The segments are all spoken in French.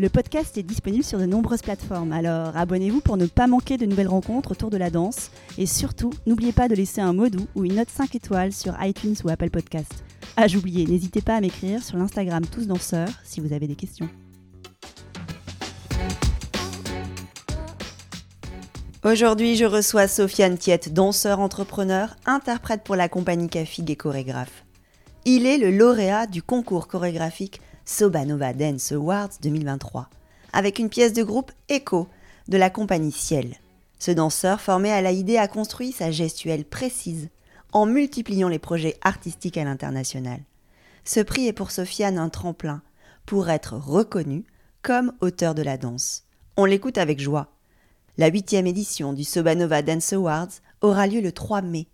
Le podcast est disponible sur de nombreuses plateformes, alors abonnez-vous pour ne pas manquer de nouvelles rencontres autour de la danse. Et surtout, n'oubliez pas de laisser un mot doux ou une note 5 étoiles sur iTunes ou Apple Podcast. Ah, j'oubliais, n'hésitez pas à m'écrire sur l'Instagram Tous Danseurs si vous avez des questions. Aujourd'hui, je reçois Sofiane Tiette, danseur, entrepreneur, interprète pour la compagnie Cafig et chorégraphe. Il est le lauréat du concours chorégraphique Sobanova Dance Awards 2023, avec une pièce de groupe Echo de la compagnie Ciel. Ce danseur formé à l'AID a construit sa gestuelle précise en multipliant les projets artistiques à l'international. Ce prix est pour Sofiane un tremplin pour être reconnu comme auteur de la danse. On l'écoute avec joie. La huitième édition du Sobanova Dance Awards aura lieu le 3 mai.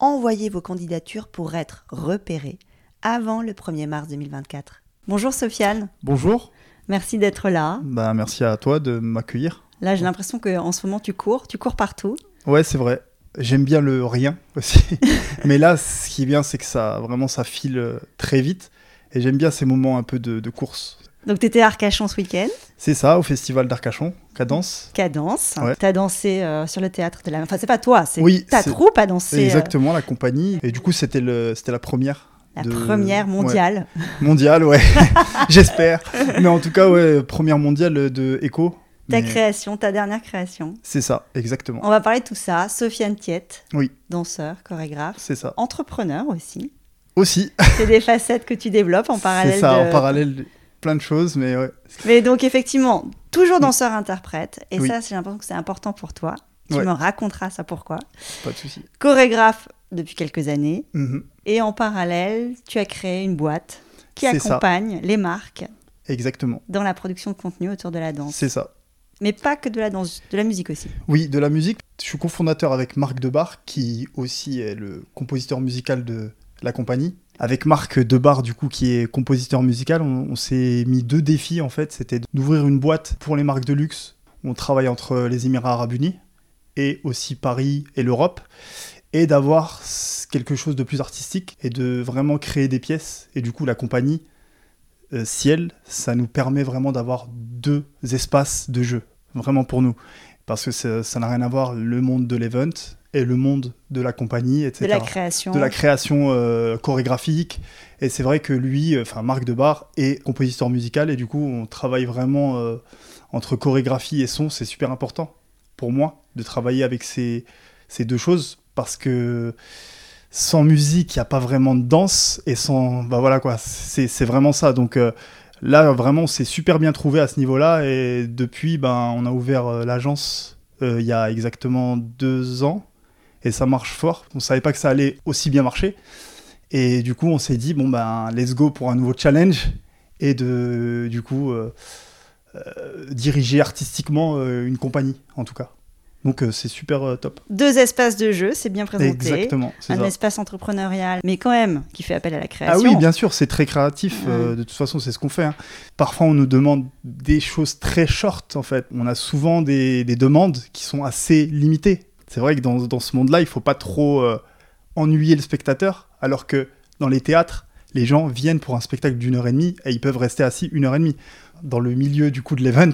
Envoyez vos candidatures pour être repérés avant le 1er mars 2024. Bonjour Sofiane. Bonjour. Merci d'être là. Bah, merci à toi de m'accueillir. Là, j'ai l'impression qu'en ce moment, tu cours, tu cours partout. Ouais, c'est vrai. J'aime bien le rien aussi. Mais là, ce qui est bien, c'est que ça, vraiment, ça file euh, très vite. Et j'aime bien ces moments un peu de, course. Donc, tu étais à Arcachon ce week-end? C'est ça, au festival d'Arcachon, Cadence. Cadence. Tu as dansé euh, sur le théâtre de la. Enfin, c'est pas toi, c'est oui, ta troupe a dansé. Euh. Exactement, la compagnie. Et du coup, c'était la première la première mondiale. Mondiale, ouais. J'espère. Mais en tout cas, ouais, première mondiale de Echo. Ta création, ta dernière création. C'est ça, exactement. On va parler de tout ça. Sofiane Tiette. Oui. Danseur, chorégraphe. C'est ça. Entrepreneur aussi. Aussi. C'est des facettes que tu développes en parallèle. C'est ça, en parallèle, plein de choses, mais ouais. Mais donc, effectivement, toujours danseur-interprète. Et ça, j'ai l'impression que c'est important pour toi. Tu me raconteras ça pourquoi. Pas de souci. Chorégraphe depuis quelques années. Mhm. Et en parallèle, tu as créé une boîte qui accompagne les marques Exactement. dans la production de contenu autour de la danse. C'est ça. Mais pas que de la danse, de la musique aussi. Oui, de la musique. Je suis cofondateur avec Marc Debar, qui aussi est le compositeur musical de la compagnie. Avec Marc Debar, du coup, qui est compositeur musical, on, on s'est mis deux défis, en fait. C'était d'ouvrir une boîte pour les marques de luxe. On travaille entre les Émirats Arabes Unis et aussi Paris et l'Europe et d'avoir quelque chose de plus artistique et de vraiment créer des pièces. Et du coup, la compagnie euh, Ciel, ça nous permet vraiment d'avoir deux espaces de jeu, vraiment pour nous. Parce que ça n'a rien à voir le monde de l'event et le monde de la compagnie, etc. De la création. De la création euh, chorégraphique. Et c'est vrai que lui, euh, enfin Marc Debar, est compositeur musical et du coup, on travaille vraiment entre chorégraphie et son. C'est super important pour moi de travailler avec ces, ces deux choses parce que sans musique, il n'y a pas vraiment de danse et sans bah voilà quoi, c'est vraiment ça. Donc euh, là vraiment, c'est super bien trouvé à ce niveau-là et depuis ben on a ouvert euh, l'agence euh, il y a exactement deux ans et ça marche fort. On savait pas que ça allait aussi bien marcher et du coup on s'est dit bon ben let's go pour un nouveau challenge et de du coup diriger artistiquement une compagnie en tout cas. Donc euh, c'est super euh, top. Deux espaces de jeu, c'est bien présenté. Exactement. Un espace entrepreneurial, mais quand même qui fait appel à la création. Ah oui, bien sûr, c'est très créatif. Euh, de toute façon, c'est ce qu'on fait. Hein. Parfois, on nous demande des choses très short, en fait. On a souvent des, demandes qui sont assez limitées. C'est vrai que dans, dans ce monde-là, il faut pas trop ennuyer le spectateur, alors que dans les théâtres, les gens viennent pour un spectacle d'une heure et demie et ils peuvent rester assis une heure et demie. Dans le milieu du coup de l'event,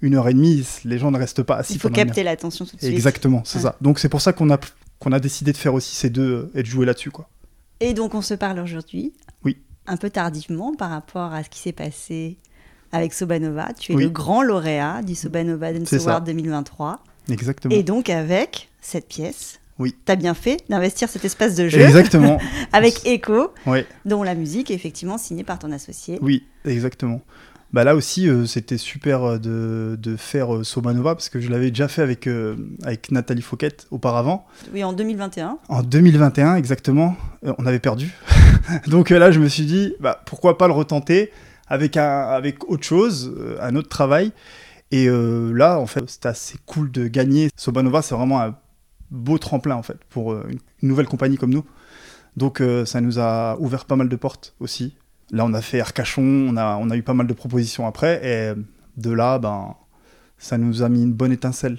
une heure et demie, les gens ne restent pas assis. Il faut capter l'attention tout de suite. Exactement, c'est ça. Donc c'est pour ça qu'on a, qu'on a décidé de faire aussi ces deux euh, et de jouer là-dessus. quoi. Et donc on se parle aujourd'hui. Oui. Un peu tardivement par rapport à ce qui s'est passé avec Sobanova. Tu es le grand lauréat du Sobanova Dance Award 2023. Exactement. Et donc avec cette pièce. Oui. Tu as bien fait d'investir cet espace de jeu. Exactement. avec Echo, oui. dont la musique est effectivement signée par ton associé. Oui, exactement. Bah là aussi, euh, c'était super euh, de, de faire euh, Somanova parce que je l'avais déjà fait avec, euh, avec Nathalie Fouquet auparavant. Oui, en 2021. En 2021, exactement, on avait perdu. Donc là, je me suis dit, bah, pourquoi pas le retenter avec, un, avec autre chose, un autre travail. Et là, en fait, c'était assez cool de gagner. Sobanova, c'est vraiment un beau tremplin, en fait, pour une, nouvelle compagnie comme nous. Donc ça nous a ouvert pas mal de portes aussi. Là, on a fait Arcachon, on a, on a eu pas mal de propositions après. Et de là, ben, ça nous a mis une bonne étincelle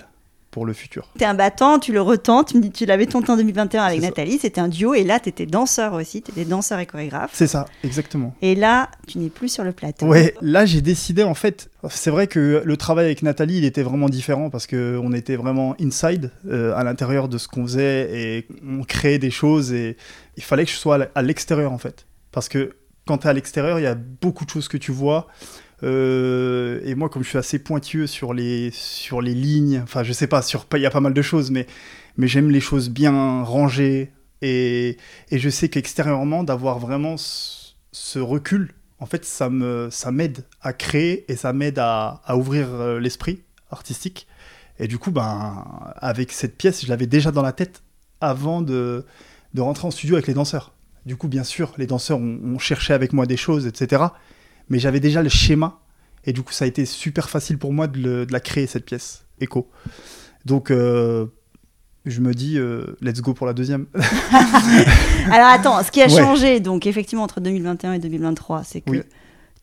pour le futur. T'es un battant, tu le retentes. Tu me dis, tu l'avais tenté en 2021 avec. Nathalie, c'était un duo. Et là, t'étais danseur aussi. T'étais danseur et chorégraphe. C'est ça, exactement. Et là, tu n'es plus sur le plateau. Ouais, là j'ai décidé en fait. C'est vrai que le travail avec Nathalie, il était vraiment différent parce que on était vraiment inside euh, à l'intérieur de ce qu'on faisait et on créait des choses et il fallait que je sois à l'extérieur en fait. Parce que quand tu es à l'extérieur, il y a beaucoup de choses que tu vois. Euh, et moi, comme je suis assez pointueux sur les, sur les lignes, enfin, je sais pas, il y a pas mal de choses, mais, mais j'aime les choses bien rangées. Et, et je sais qu'extérieurement, d'avoir vraiment ce, recul, en fait, ça me, ça m'aide à créer et ça m'aide à, à ouvrir euh, l'esprit artistique. Et du coup, ben, avec cette pièce, je l'avais déjà dans la tête avant de, de rentrer en studio avec les danseurs. Du coup, bien sûr, les danseurs ont, ont cherché avec moi des choses, etc. Mais j'avais déjà le schéma. Et du coup, ça a été super facile pour moi de, le- de la créer, cette pièce, Echo. Donc, euh, je me dis, euh, let's go pour la deuxième. Alors attends, ce qui a Ouais. changé, donc effectivement, entre 2021 et 2023, c'est que Oui.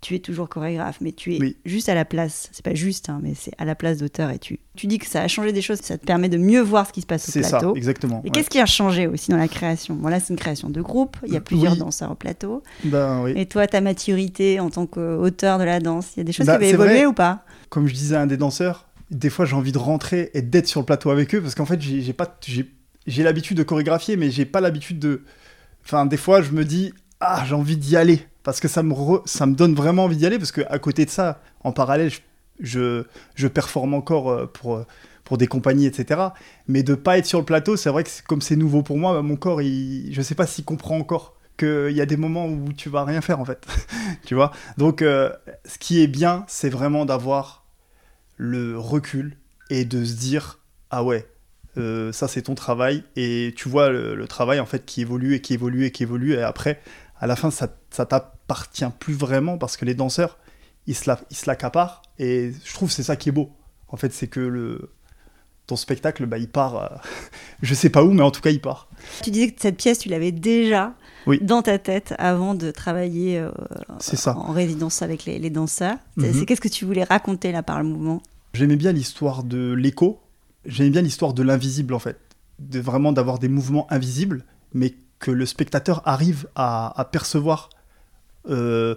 Tu es toujours chorégraphe, mais tu es Oui. juste à la place. C'est pas juste, hein, mais c'est à la place d'auteur. Et tu, tu dis que ça a changé des choses, ça te permet de mieux voir ce qui se passe au C'est ça, plateau. exactement. Et ouais. qu'est-ce qui a changé aussi dans la création? Bon, là, c'est une création de groupe, il y a plusieurs Oui. danseurs au plateau. Ben, oui. Et toi, ta maturité en tant qu'auteur de la danse, il y a des choses Bah, qui avaient évolué vrai. ou pas? Comme je disais à un des danseurs, des fois j'ai envie de rentrer et d'être sur le plateau avec eux parce qu'en fait j'ai pas j'ai l'habitude de chorégraphier mais j'ai pas l'habitude de enfin des fois je me dis ah j'ai envie d'y aller parce que ça me ça me donne vraiment envie d'y aller parce que à côté de ça en parallèle je je, je performe encore euh, pour euh, pour des compagnies etc mais de pas être sur le plateau c'est vrai que comme c'est nouveau pour moi bah, mon corps il je sais pas s'il comprend encore qu'il y a des moments où tu vas rien faire en fait. Tu vois? Donc euh, ce qui est bien c'est vraiment d'avoir le recul et de se dire ah ouais ça c'est ton travail et tu vois le, le travail en fait qui évolue et qui évolue et qui évolue. Et après à la fin ça, ça t'appartient plus vraiment parce que les danseurs ils se la- ils se l'accaparent et je trouve que c'est ça qui est beau en fait c'est que le ton spectacle bah, il part euh, je sais pas où mais en tout cas il part Tu disais que cette pièce, tu l'avais déjà Oui. dans ta tête avant de travailler euh, c'est ça en résidence avec les, les danseurs. C'est Mhm. c'est qu'est-ce que tu voulais raconter là par le mouvement? J'aimais bien l'histoire de l'écho, j'aimais bien l'histoire de l'invisible en fait, de vraiment d'avoir des mouvements invisibles, mais que le spectateur arrive à, percevoir euh,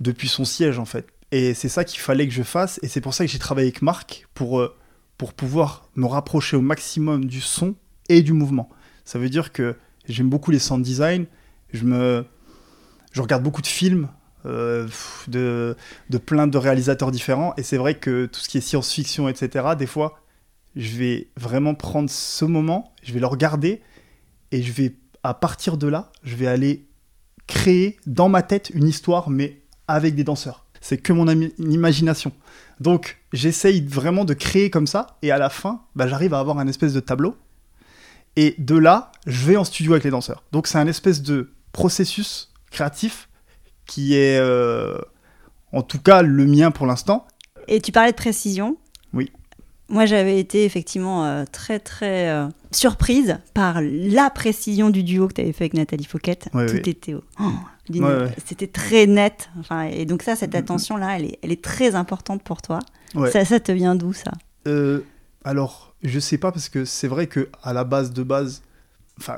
depuis son siège en fait. Et c'est ça qu'il fallait que je fasse, et c'est pour ça que j'ai travaillé avec Marc pour, euh, pour pouvoir me rapprocher au maximum du son et du mouvement. Ça veut dire que j'aime beaucoup les sound design, je, me, je regarde beaucoup de films euh, de, de plein de réalisateurs différents. Et c'est vrai que tout ce qui est science-fiction, etc., des fois, je vais vraiment prendre ce moment, je vais le regarder, et je vais, à partir de là, je vais aller créer dans ma tête une histoire, mais avec des danseurs. C'est que mon imagination. Donc, j'essaye vraiment de créer comme ça, et à la fin, bah, j'arrive à avoir un espèce de tableau. Et de là, je vais en studio avec les danseurs. Donc, c'est un espèce de processus créatif qui est, euh, en tout cas, le mien pour l'instant. Et tu parlais de précision. Moi, j'avais été effectivement euh, très, très euh, surprise par la précision du duo que tu avais fait avec Nathalie Fouquet. Ouais, Tout était. au- oh, d'une- Ouais, ouais. C'était très net. Enfin, et donc, ça, cette attention-là, elle est, elle est très importante pour toi. Ça, ça te vient d'où, ça? Euh, alors, je sais pas parce que c'est vrai que à la base de base,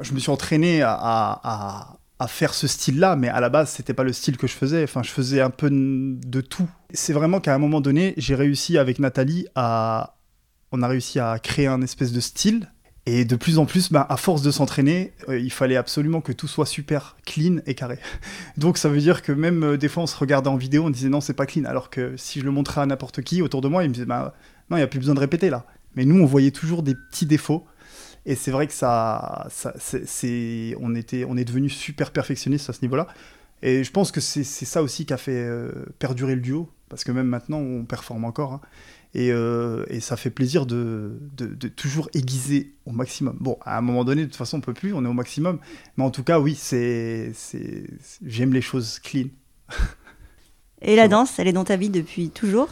je me suis entraîné à, à, à- à faire ce style-là, mais à la base, c'était pas le style que je faisais. Enfin, je faisais un peu de tout. C'est vraiment qu'à un moment donné, j'ai réussi avec Nathalie à, on a réussi à créer un espèce de style. Et de plus en plus, ben, à force de s'entraîner, euh, il fallait absolument que tout soit super clean et carré. Donc ça veut dire que même euh, des fois, on se regardait en vidéo, on disait non, c'est pas clean. Alors que si je le montrais à n'importe qui autour de moi, il me disait bah, non, il n'y a plus besoin de répéter là. Mais nous, on voyait toujours des petits défauts. Et c'est vrai que ça, c'est, on, était, on est devenu super perfectionniste à ce niveau-là. Et je pense que c'est, c'est ça aussi qui a fait euh, perdurer le duo. parce que même maintenant, on performe encore. hein. Et, euh, et ça fait plaisir de, de, de toujours aiguiser au maximum. Bon, à un moment donné, de toute façon, on peut plus, on est au maximum. Mais en tout cas, oui, c'est, c'est, c'est- j'aime les choses clean. Et la danse, elle est dans ta vie depuis toujours?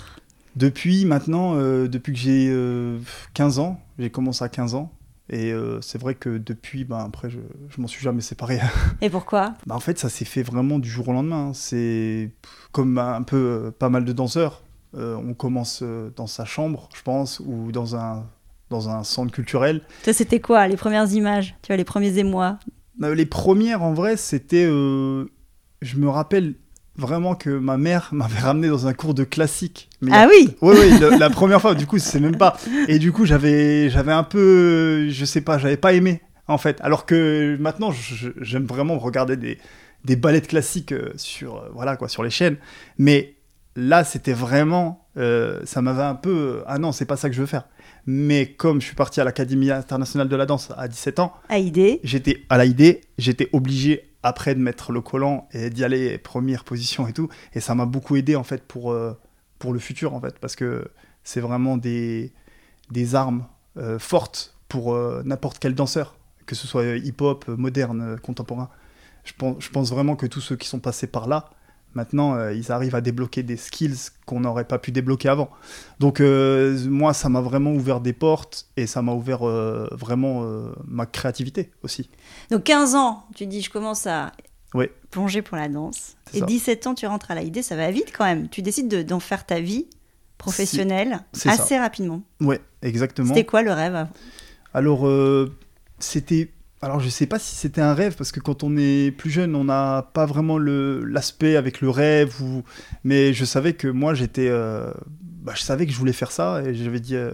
Depuis maintenant, euh, depuis que j'ai euh, 15 ans, j'ai commencé à 15 ans. Et euh, c'est vrai que depuis, ben, après, je, je m'en suis jamais séparé. Et pourquoi? Bah, en fait, ça s'est fait vraiment du jour au lendemain. C'est comme un peu euh, pas mal de danseurs. Euh, on commence euh, dans sa chambre, je pense, ou dans un, dans un centre culturel. Toi, c'était quoi les premières images Tu vois, les premiers émois? Euh, les premières, en vrai, c'était. euh, je me rappelle vraiment que ma mère m'avait ramené dans un cours de classique. Mais Ah oui Oui, oui, la première fois, du coup, c'est même pas. Et du coup, j'avais, un peu, je sais pas, j'avais pas aimé, en fait. Alors que maintenant, j'aime vraiment regarder des, des ballets de classiques sur, voilà, quoi, sur les chaînes. Mais là, c'était vraiment, euh, ça m'avait un peu, ah non, c'est pas ça que je veux faire. Mais comme je suis parti à l'Académie internationale de la danse à 17 ans, Haïdé. j'étais à l'AID, j'étais obligé après de mettre le collant et d'y aller première position et tout. Et ça m'a beaucoup aidé en fait pour, euh, pour le futur en fait, parce que c'est vraiment des, des armes euh, fortes pour euh, n'importe quel danseur, que ce soit hip-hop, euh, moderne, euh, contemporain. Je pense, je pense vraiment que tous ceux qui sont passés par là, maintenant, euh, ils arrivent à débloquer des skills qu'on n'aurait pas pu débloquer avant. Donc euh, moi, ça m'a vraiment ouvert des portes et ça m'a ouvert euh, vraiment ma créativité aussi. Donc 15 ans, tu dis je commence à plonger pour la danse. Et ça. 17 ans, tu rentres à l'Haïdé, ça va vite quand même. Tu décides de- d'en faire ta vie professionnelle ça. assez rapidement. Ouais, exactement. C'était quoi le rêve avant? Alors, c'était. Alors, je sais pas si c'était un rêve, parce que quand on est plus jeune, on n'a pas vraiment l'aspect avec le rêve. Ou... Mais je savais que moi, j'étais. euh, bah, je savais que je voulais faire ça, et j'avais dit, euh,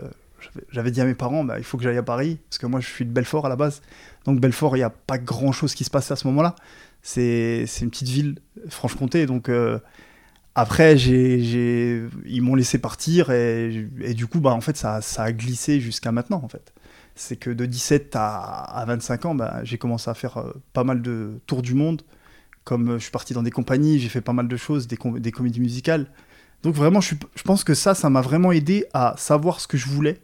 j'avais- dit à mes parents, bah, il faut que j'aille à Paris, parce que moi, je suis de Belfort à la base. Donc, Belfort, il n'y a pas grand chose qui se passe à ce moment-là. C'est une petite ville, Franche-Comté, donc. euh, après, j'ai- ils m'ont laissé partir et, et du coup, bah, en fait, ça, ça a glissé jusqu'à maintenant, en fait. C'est que de 17 à, à 25 ans, bah, j'ai commencé à faire euh, pas mal de tours du monde. Comme euh, je suis parti dans des compagnies, j'ai fait pas mal de choses, des, com- des comédies musicales. Donc vraiment, je, pense que ça, ça m'a vraiment aidé à savoir ce que je voulais.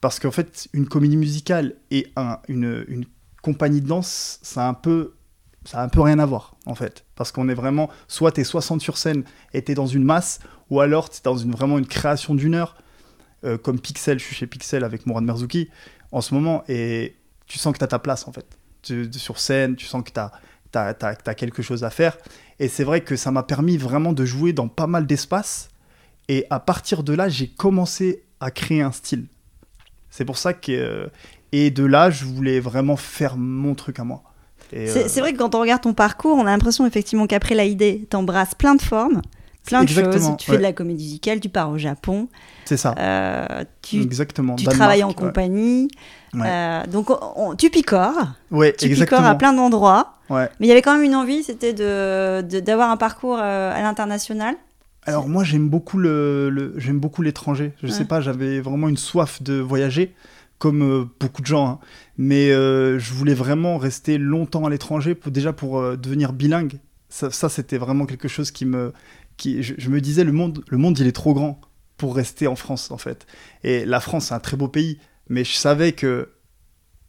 Parce qu'en fait, une comédie musicale et un- une, une compagnie de danse, ça a un peu ça a un peu rien à voir en fait parce qu'on est vraiment soit t'es 60 sur scène et t'es dans une masse ou alors t'es dans une vraiment une création d'une heure euh, comme Pixel je suis chez Pixel avec Mourad Merzouki en ce moment et tu sens que t'as ta place en fait. Tu- tu- sur scène tu sens que t'as, t'as- t'as quelque chose à faire. Et c'est vrai que ça m'a permis vraiment de jouer dans pas mal d'espaces. Et à partir de là j'ai commencé à créer un style. C'est pour ça que euh, et de là je voulais vraiment faire mon truc à moi. C'est euh, vrai que quand on regarde ton parcours, on a l'impression effectivement qu'après l'Haïdé, t'embrasses plein de formes, plein de Exactement, choses. Tu ouais. fais de la comédie musicale, tu pars au Japon, c'est ça euh, tu, exactement tu Danemark, travailles en ouais. compagnie. Ouais. euh, donc on- on- tu picores, Ouais, tu exactement. picores à plein d'endroits. Mais il y avait quand même une envie, c'était de de- d'avoir un parcours euh, à l'international. Alors moi j'aime beaucoup le, le- j'aime beaucoup l'étranger. Je sais pas, j'avais vraiment une soif de voyager, comme euh, beaucoup de gens. hein. Mais euh, je voulais vraiment rester longtemps à l'étranger, pour, déjà pour euh, devenir bilingue. Ça, ça, c'était vraiment quelque chose qui me, je, me disais le monde, le monde il est trop grand pour rester en France en fait. Et la France c'est un très beau pays, mais je savais que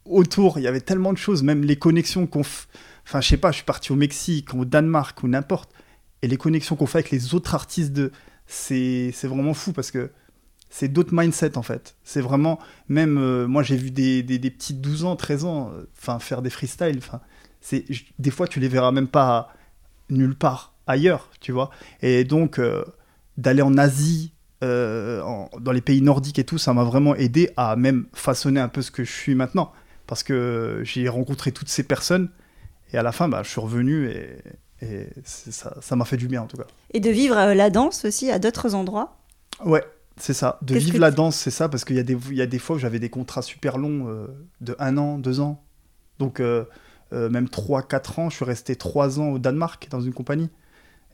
autour il y avait tellement de choses, même les connexions qu'on, f- enfin je sais pas, je suis parti au Mexique, au Danemark ou n'importe. Et les connexions qu'on fait avec les autres artistes de c'est vraiment fou parce que c'est d'autres mindsets en fait. C'est vraiment même euh, moi j'ai vu des, des, petits 12 ans 13 ans euh, faire des freestyles c'est des fois tu les verras même pas nulle part ailleurs tu vois et donc euh, d'aller en Asie euh, en- dans les pays nordiques et tout ça m'a vraiment aidé à même façonner un peu ce que je suis maintenant parce que j'ai rencontré toutes ces personnes et à la fin bah, je suis revenu et, ça m'a fait du bien en tout cas Et de vivre euh, la danse aussi à d'autres endroits? Ouais, c'est ça. De vivre la danse, c'est ça, parce qu'il y, a des- il y a des fois où j'avais des contrats super longs euh, de un an, deux ans. Donc, euh, même trois, quatre ans. Je suis resté trois ans au Danemark dans une compagnie.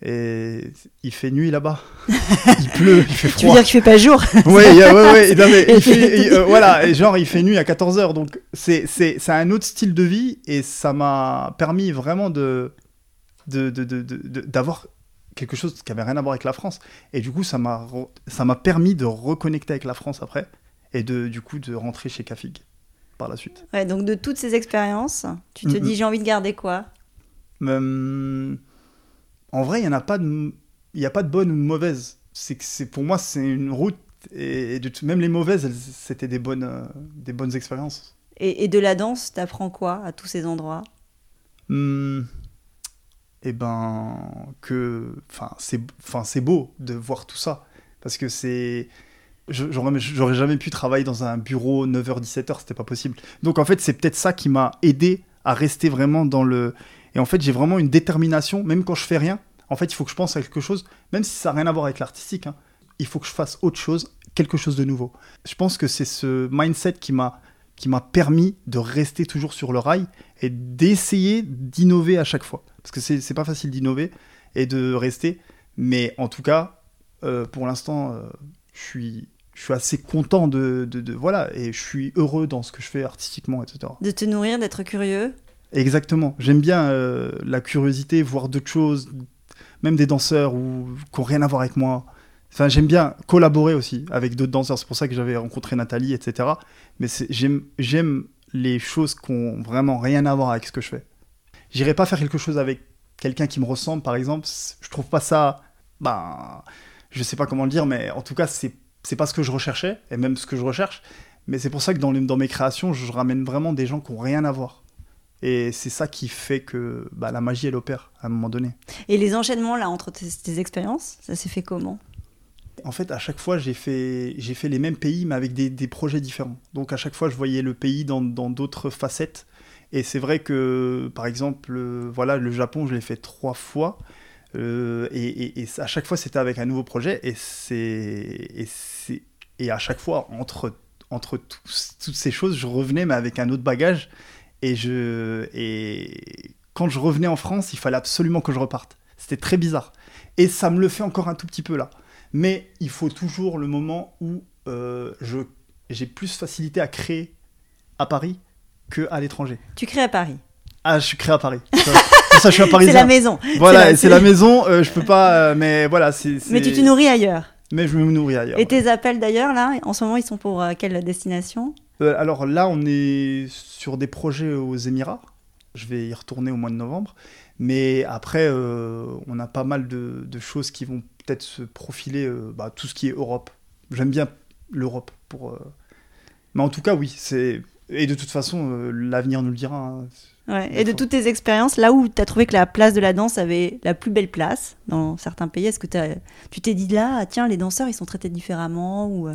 Et il fait nuit là-bas. il pleut, il fait Tu veux froid. dire qu'il fait pas jour? Ouais, ouais, il fait- il- euh, voilà, et genre il fait nuit à 14h, donc c'est c'est c'est un autre style de vie et ça m'a permis vraiment de de- de- de- de- de- d'avoir quelque chose qui avait rien à voir avec la France. Et du coup, ça m'a ça m'a permis de reconnecter avec la France après et de du coup de rentrer chez Cafig par la suite. Ouais, donc de toutes ces expériences, tu te Mhm. dis j'ai envie de garder quoi? Hum, en vrai, il y en a pas de il a pas de bonne ou de mauvaise. C'est que c'est pour moi c'est une route et, et de tout- même les mauvaises, elles- c'était des bonnes euh, des bonnes expériences. et, et de la danse, t'apprends quoi à tous ces endroits? Hmm, Eh ben, que, enfin, c'est, enfin, c'est beau de voir tout ça parce que c'est, je- j'aurais, j'aurais jamais pu travailler dans un bureau 9h-17h, c'était pas possible. Donc en fait, c'est peut-être ça qui m'a aidé à rester vraiment dans le. Et en fait, j'ai vraiment une détermination, même quand je fais rien. En fait, il faut que je pense à quelque chose, même si ça n'a rien à voir avec l'artistique. hein, il faut que je fasse autre chose, quelque chose de nouveau. Je pense que c'est ce mindset qui m'a qui m'a permis de rester toujours sur le rail et d'essayer d'innover à chaque fois. Parce que c'est pas facile d'innover et de rester. Mais en tout cas, euh, pour l'instant, euh, je suis je suis assez content de, de, de- Voilà, et je suis heureux dans ce que je fais artistiquement, etc. De te nourrir, d'être curieux Exactement. J'aime bien euh, la curiosité, voir d'autres choses, même des danseurs ou, qui n'ont rien à voir avec moi. Enfin, j'aime bien collaborer aussi avec d'autres danseurs. C'est pour ça que j'avais rencontré Nathalie, etc. Mais j'aime, les choses qui n'ont vraiment rien à voir avec ce que je fais. J'irai pas faire quelque chose avec quelqu'un qui me ressemble, par exemple. Je trouve pas ça. Ben, je sais pas comment le dire, mais en tout cas, c'est, c'est pas ce que je recherchais, et même ce que je recherche. Mais c'est pour ça que dans, dans mes créations, je ramène vraiment des gens qui n'ont rien à voir. Et c'est ça qui fait que bah, la magie, elle opère à un moment donné. Et les enchaînements là entre tes, tes expériences, ça s'est fait comment? En fait, à chaque fois, j'ai fait, j'ai fait les mêmes pays, mais avec des, des projets différents. Donc, à chaque fois, je voyais le pays dans d'autres facettes. Et c'est vrai que, par exemple, euh, voilà, le Japon, je l'ai fait trois fois. Euh, et, et- et à chaque fois, c'était avec un nouveau projet. Et, c'est, et, et à chaque fois, entre, entre tous- toutes ces choses, je revenais, mais avec un autre bagage. Et, je, et quand je revenais en France, il fallait absolument que je reparte. C'était très bizarre. Et ça me le fait encore un tout petit peu là. Mais il faut toujours le moment où euh, je, j'ai plus facilité à créer à Paris qu'à l'étranger. Tu crées à Paris. Ah, je suis créé à Paris. Pour ça je suis à Paris. C'est la maison. Voilà, c'est la maison. euh, je peux pas, euh, mais voilà, c'est. Mais tu te nourris ailleurs. Mais je me nourris ailleurs. Et tes appels d'ailleurs là, en ce moment, ils sont pour euh, quelle destination? Euh, alors là, on est sur des projets aux Émirats. Je vais y retourner au mois de novembre. Mais après, euh, on a pas mal de, de choses qui vont peut-être se profiler, euh, bah, tout ce qui est Europe. J'aime bien l'Europe. Pour, Mais en tout cas, oui. c'est Et de toute façon, l'avenir nous le dira. hein. Ouais. Et de toutes tes expériences, là où tu as trouvé que la place de la danse avait la plus belle place dans certains pays, est-ce que tu t'es dit là, ah, tiens, les danseurs, ils sont traités différemment ou,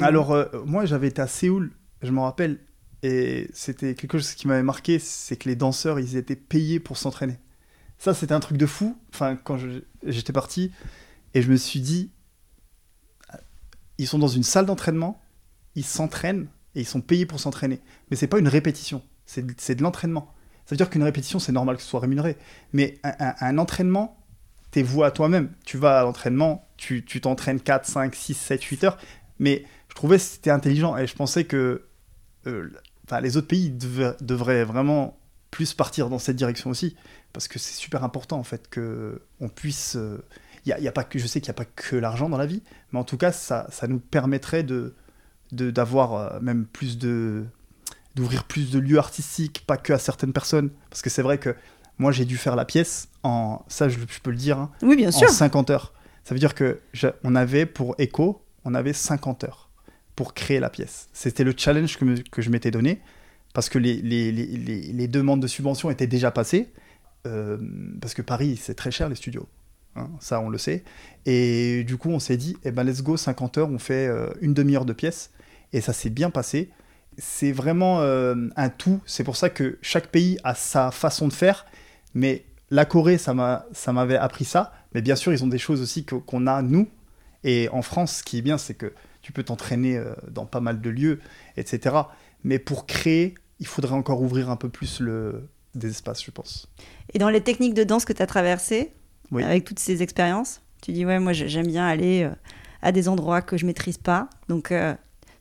Alors, euh, moi, j'avais été à Séoul, je me rappelle, et c'était quelque chose qui m'avait marqué, c'est que les danseurs, ils étaient payés pour s'entraîner. Ça, c'était un truc de fou. Enfin, quand j'étais parti, et je me suis dit, ils sont dans une salle d'entraînement, ils s'entraînent, et ils sont payés pour s'entraîner. Mais c'est pas une répétition, c'est de- de l'entraînement. Ça veut dire qu'une répétition, c'est normal que ce soit rémunéré. Mais un, un- un entraînement, t'es voué à toi-même. Tu vas à l'entraînement, tu tu t'entraînes 4, 5, 6, 7, 8 heures. Mais trouvais que c'était intelligent et je pensais que euh, les autres pays devraient vraiment plus partir dans cette direction aussi. Parce que c'est super important en fait que on puisse. euh, y a, y a pas que, je sais qu'il n'y a pas que l'argent dans la vie, mais en tout cas, ça, ça nous permettrait de d'avoir euh, même plus de d'ouvrir plus de lieux artistiques, pas que à certaines personnes. Parce que c'est vrai que moi, j'ai dû faire la pièce en, ça je, je peux le dire, hein, Oui, bien sûr. en 50 heures. Ça veut dire que je- on avait pour Echo, on avait 50 heures pour créer la pièce. C'était le challenge que, je m'étais donné parce que les, demandes de subvention étaient déjà passées. euh, parce que Paris, c'est très cher les studios. hein, ça, on le sait. Et du coup, on s'est dit, eh ben, let's go, 50 heures, on fait euh, une demi-heure de pièce. Et ça s'est bien passé. C'est vraiment euh, un tout. C'est pour ça que chaque pays a sa façon de faire. Mais la Corée, ça m'a- ça m'avait appris ça. Mais bien sûr, ils ont des choses aussi qu'on a, nous. Et en France, ce qui est bien, c'est que tu peux t'entraîner euh, dans pas mal de lieux, etc. Mais pour créer, il faudrait encore ouvrir un peu plus le, des espaces, je pense. Et dans les techniques de danse que tu as traversées, Oui. avec toutes ces expériences, tu dis, ouais, moi j'ai- j'aime bien aller euh, à des endroits que je maîtrise pas. Donc, euh,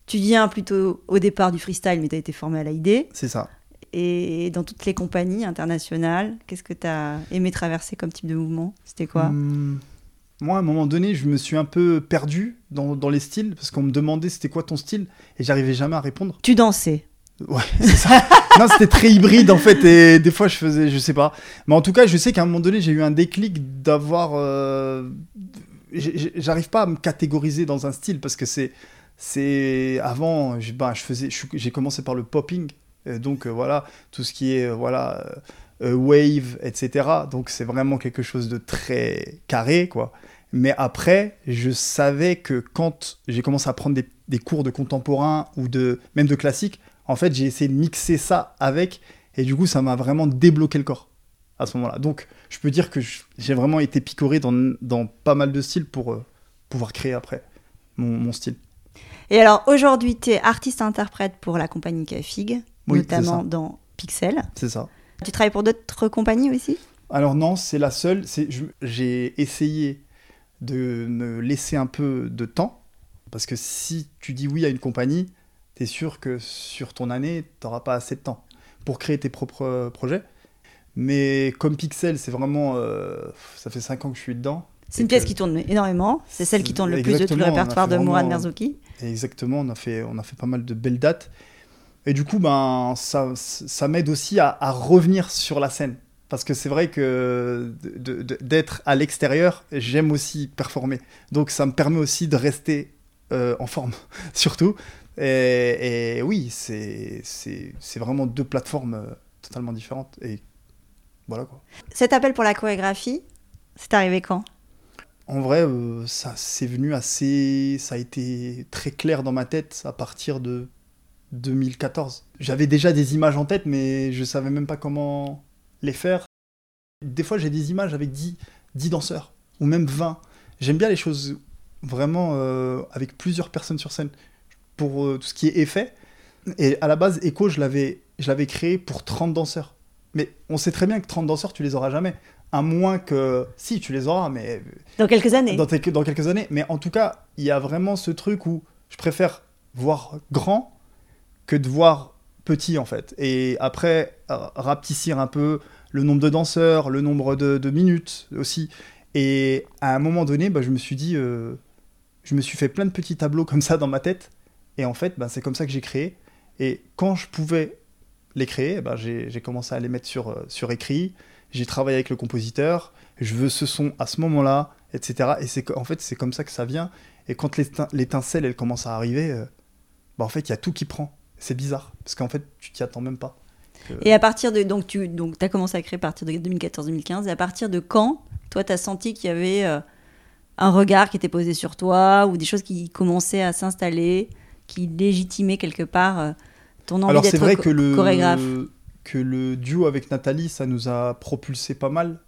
tu viens plutôt au départ du freestyle, mais tu as été formé à la idée. C'est ça. et dans toutes les compagnies internationales. Qu'est-ce que tu as aimé traverser comme type de mouvement? C'était quoi? Hum, Moi, à un moment donné, je me suis un peu perdu dans, dans les styles parce qu'on me demandait c'était quoi ton style et j'arrivais jamais à répondre. Tu dansais. Ouais, c'est ça. non, c'était très hybride en fait et des fois je faisais, je sais pas. Mais en tout cas, je sais qu'à un moment donné, j'ai eu un déclic d'avoir. euh, J'arrive pas à me catégoriser dans un style parce que c'est. C'est avant, je, ben, je faisais, j'ai commencé par le popping, donc euh, voilà tout ce qui est euh, voilà euh, wave, etc. Donc c'est vraiment quelque chose de très carré, quoi. Mais après, je savais que quand j'ai commencé à prendre des, des cours de contemporain ou de même de classique, en fait, j'ai essayé de mixer ça avec, et du coup, ça m'a vraiment débloqué le corps à ce moment-là. Donc, je peux dire que j'ai vraiment été picoré dans, dans pas mal de styles pour euh, pouvoir créer après mon, mon style. Et alors aujourd'hui, tu es artiste-interprète pour la compagnie Cafig, Oui, notamment dans Pixel. C'est ça. Tu travailles pour d'autres compagnies aussi? Alors non, c'est la seule. J'ai essayé de me laisser un peu de temps parce que si tu dis oui à une compagnie, tu es sûr que sur ton année, tu n'auras pas assez de temps pour créer tes propres euh, projets. Mais comme Pixel, c'est vraiment euh, ça fait 5 ans que je suis dedans. C'est une pièce qui tourne énormément. C'est celle qui tourne le plus de tout le répertoire de Mourad Merzouki. Exactement, on a fait, on a fait pas mal de belles dates. Et du coup, ben, ça, ça m'aide aussi à, à revenir sur la scène. Parce que c'est vrai que d'être à l'extérieur, j'aime aussi performer. Donc ça me permet aussi de rester euh, en forme, surtout. Et, et oui, c'est vraiment deux plateformes euh, totalement différentes. Et voilà quoi. Cet appel pour la chorégraphie, c'est arrivé quand? En vrai, euh, ça c'est venu assez. Ça a été très clair dans ma tête à partir de 2014. J'avais déjà des images en tête, mais je savais même pas comment les faire. Des fois, j'ai des images avec 10, 10 danseurs, ou même 20. J'aime bien les choses vraiment euh, avec plusieurs personnes sur scène, pour euh, tout ce qui est effet. Et à la base, Echo, je l'avais je l'avais créé pour 30 danseurs. Mais on sait très bien que 30 danseurs, tu les auras jamais. À moins que. Si, tu les auras, mais Dans quelques années. dans quelques années. Mais en tout cas, il y a vraiment ce truc où je préfère voir grand que de voir petit, en fait. Et après, euh, rapetissir un peu le nombre de danseurs, le nombre de, minutes aussi. Et à un moment donné, bah, je me suis dit, euh, je me suis fait plein de petits tableaux comme ça dans ma tête. Et en fait, bah, c'est comme ça que j'ai créé. Et quand je pouvais les créer, bah, j'ai commencé à les mettre sur, euh, sur écrit. J'ai travaillé avec le compositeur. Je veux ce son à ce moment-là, etc. Et c'est en fait, c'est comme ça que ça vient. Et quand l'étincelle, elle commence à arriver, bah, en fait, il y a tout qui prend. C'est bizarre. Parce qu'en fait, tu t'y attends même pas. Et à partir de. Donc, tu donc, as commencé à créer à partir de 2014-2015. Et à partir de quand, toi, tu as senti qu'il y avait euh, un regard qui était posé sur toi ou des choses qui commençaient à s'installer, qui légitimaient quelque part euh, ton envie Alors c'est vrai que le, chorégraphe? que le duo avec Nathalie, ça nous a propulsé pas mal.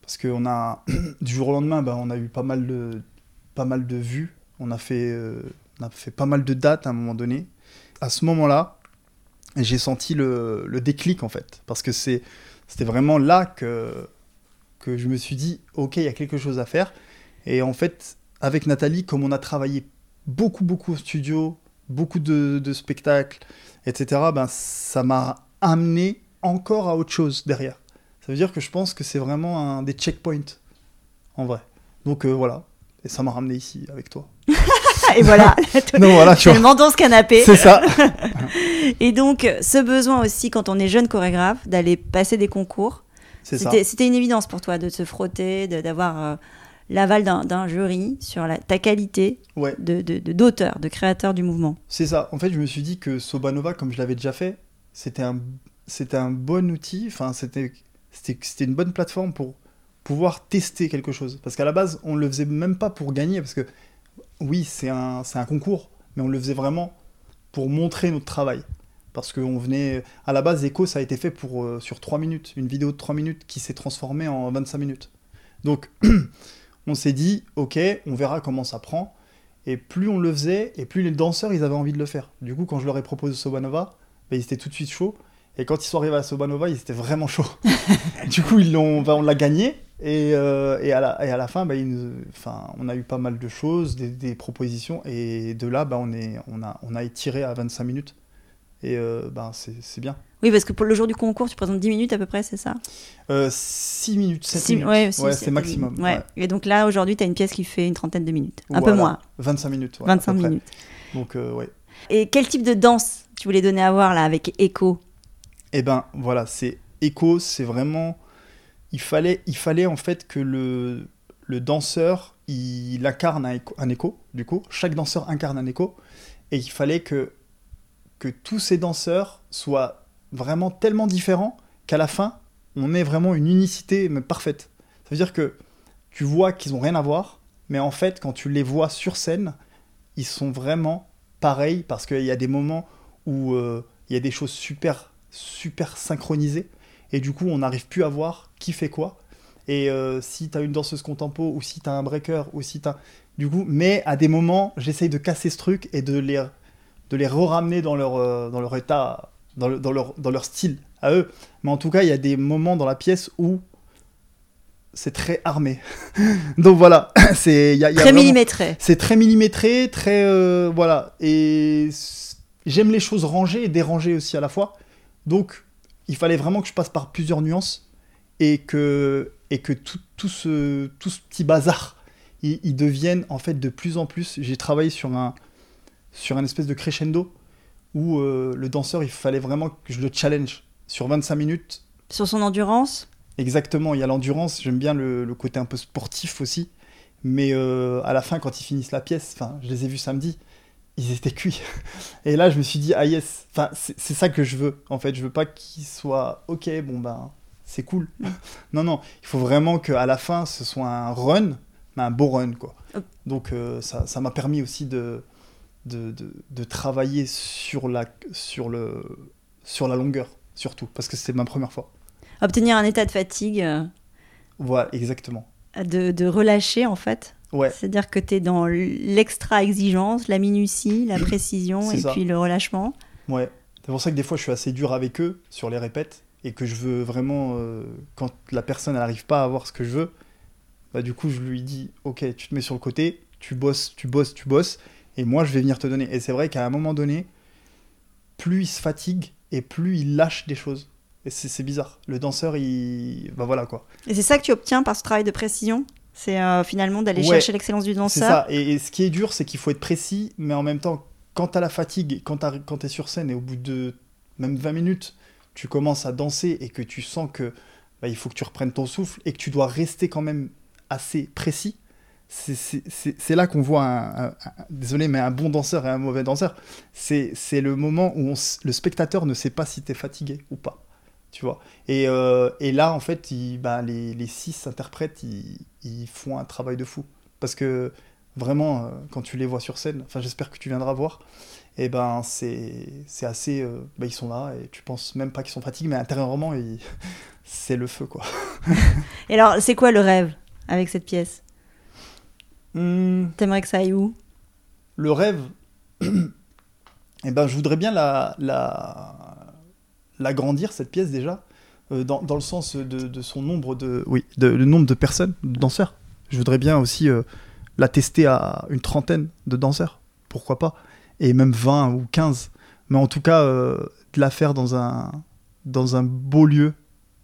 Parce qu'on a, du jour au lendemain, bah, on a eu pas mal de, pas mal de vues. On a, fait, euh, on a fait pas mal de dates à un moment donné. À ce moment-là, j'ai senti le, déclic en fait. Parce que c'était vraiment là que, que je me suis dit, ok, il y a quelque chose à faire. Et en fait, avec Nathalie, comme on a travaillé beaucoup, beaucoup au studio, beaucoup de, de spectacles, etc., ben, ça m'a amené encore à autre chose derrière. Ça veut dire que je pense que c'est vraiment un des checkpoints, en vrai. Donc euh, voilà, et ça m'a ramené ici avec toi. Et voilà, Non, voilà, tu vois. ce canapé. C'est ça. Et donc, ce besoin aussi, quand on est jeune chorégraphe, d'aller passer des concours, C'est ça. c'était une évidence pour toi de se frotter, d'avoir euh, l'aval d'un jury sur la- ta qualité Ouais, de de- de- d'auteur, de, créateur du mouvement. c'est ça. En fait, je me suis dit que Sobanova, comme je l'avais déjà fait, c'était un, un bon outil. Enfin, c'était, une bonne plateforme pour pouvoir tester quelque chose. Parce qu'à la base, on le faisait même pas pour gagner, parce que oui, c'est un, un concours, mais on le faisait vraiment pour montrer notre travail. Parce qu'on venait. À la base, Echo, ça a été fait pour, euh, sur 3 minutes, une vidéo de 3 minutes qui s'est transformée en 25 minutes. Donc, on s'est dit, ok, on verra comment ça prend. Et plus on le faisait, et plus les danseurs, ils avaient envie de le faire. Du coup, quand je leur ai proposé Sobanova, bah, ils étaient tout de suite chauds. Et quand ils sont arrivés à Sobanova, ils étaient vraiment chauds. du coup, ils l'ont, bah, on l'a gagné. Et, euh, et, à la, et à la fin, bah, enfin, on a eu pas mal de choses, des, des propositions. Et de là, bah, on, est, on, a, on a étiré à 25 minutes. Et euh, bah, c'est c'est bien. Oui, parce que pour le jour du concours, tu présentes 10 minutes à peu près, c'est ça? 6 euh, minutes, 7 Six- minutes. ouais, c'est maximum. Ouais. ouais. Et donc là, aujourd'hui, tu as une pièce qui fait une trentaine de minutes. Un peu moins, 25 minutes. ouais, à 25 peu près. minutes. Donc, euh, ouais. Et quel type de danse tu voulais donner à voir là avec Echo? Eh ben voilà, c'est écho, c'est vraiment. Il fallait, il fallait en fait que le, le danseur, il incarne un écho, du coup. Chaque danseur incarne un écho. Et il fallait que, que tous ces danseurs soient vraiment tellement différents qu'à la fin, on ait vraiment une unicité mais parfaite. Ça veut dire que tu vois qu'ils ont rien à voir, mais en fait, quand tu les vois sur scène, ils sont vraiment pareils parce qu'il y a des moments où euh, il y a des choses super, super synchronisées et du coup, on n'arrive plus à voir qui fait quoi. Et euh, si tu as une danseuse contempo ou si tu as un breaker ou si tu as. Du coup, mais à des moments, j'essaye de casser ce truc et de les, de les re-ramener dans leur, euh, dans leur état, dans, le- dans leur, dans leur style à eux. Mais en tout cas, il y a des moments dans la pièce où c'est très armé. Donc voilà, c'est il y a, il y a Très vraiment- millimétré. c'est très millimétré, très euh, voilà, et j'aime les choses rangées et dérangées aussi à la fois. Donc, il fallait vraiment que je passe par plusieurs nuances et que et que tout, tout ce tout ce petit bazar, il, il devienne en fait de plus en plus. J'ai travaillé sur un sur un espèce de crescendo où euh, le danseur, il fallait vraiment que je le challenge sur 25 minutes. Sur son endurance? Exactement, il y a l'endurance, j'aime bien le, le côté un peu sportif aussi. Mais euh, à la fin, quand ils finissent la pièce, enfin, je les ai vus samedi, ils étaient cuits. Et là, je me suis dit, ah yes, enfin, c'est ça que je veux. En fait, je veux pas qu'ils soient, ok, bon ben, c'est cool. non, non, il faut vraiment qu'à la fin, ce soit un run, mais un beau run, quoi. Donc, euh, ça ça m'a permis aussi de, de, de, de travailler sur la, sur, le, sur la longueur, surtout, parce que c'était ma première fois. Obtenir un état de fatigue, euh, Voilà, exactement. de, de relâcher en fait. Ouais. C'est-à-dire que tu es dans l'extra exigence, la minutie, la précision et ça. puis le relâchement. Ouais, c'est pour ça que des fois je suis assez dur avec eux sur les répètes et que je veux vraiment, euh, quand la personne n'arrive pas à avoir ce que je veux, bah du coup je lui dis ok tu te mets sur le côté, tu bosses, tu bosses, tu bosses et moi je vais venir te donner. Et c'est vrai qu'à un moment donné, plus il se fatigue et plus il lâche des choses. Et c'est c'est bizarre. Le danseur il, bah voilà quoi. Et c'est ça que tu obtiens par ce travail de précision? C'est euh, finalement d'aller Ouais, chercher l'excellence du C'est danseur? ça. Et, et ce qui est dur c'est qu'il faut être précis, mais en même temps quand t'as la fatigue, quand t'es sur scène et au bout de même 20 minutes, tu commences à danser et que tu sens que bah, il faut que tu reprennes ton souffle et que tu dois rester quand même assez précis, c'est- là qu'on voit un, désolé, mais un bon danseur et un mauvais danseur. C'est le moment où le spectateur ne sait pas si tu es fatigué ou pas. Tu vois et, euh, et là, en fait, il- bah, les, les six interprètes, ils font un travail de fou. Parce que vraiment, euh, quand tu les vois sur scène, enfin, j'espère que tu viendras voir, et ben, c'est c'est assez. euh, bah, ils sont là et tu penses même pas qu'ils sont fatigués, mais intérieurement, ils- c'est le feu, quoi. Et alors, c'est quoi le rêve avec cette pièce? Hum, T'aimerais que ça aille où? Le rêve, eh ben, je voudrais bien la, la, l'agrandir, cette pièce déjà, euh, dans, dans le sens de, de son nombre de, oui, de, le nombre de personnes, de danseurs. Je voudrais bien aussi euh, la tester à une trentaine de danseurs, pourquoi pas, et même 20 ou 15. Mais en tout cas, euh, de la faire dans un, dans un beau lieu,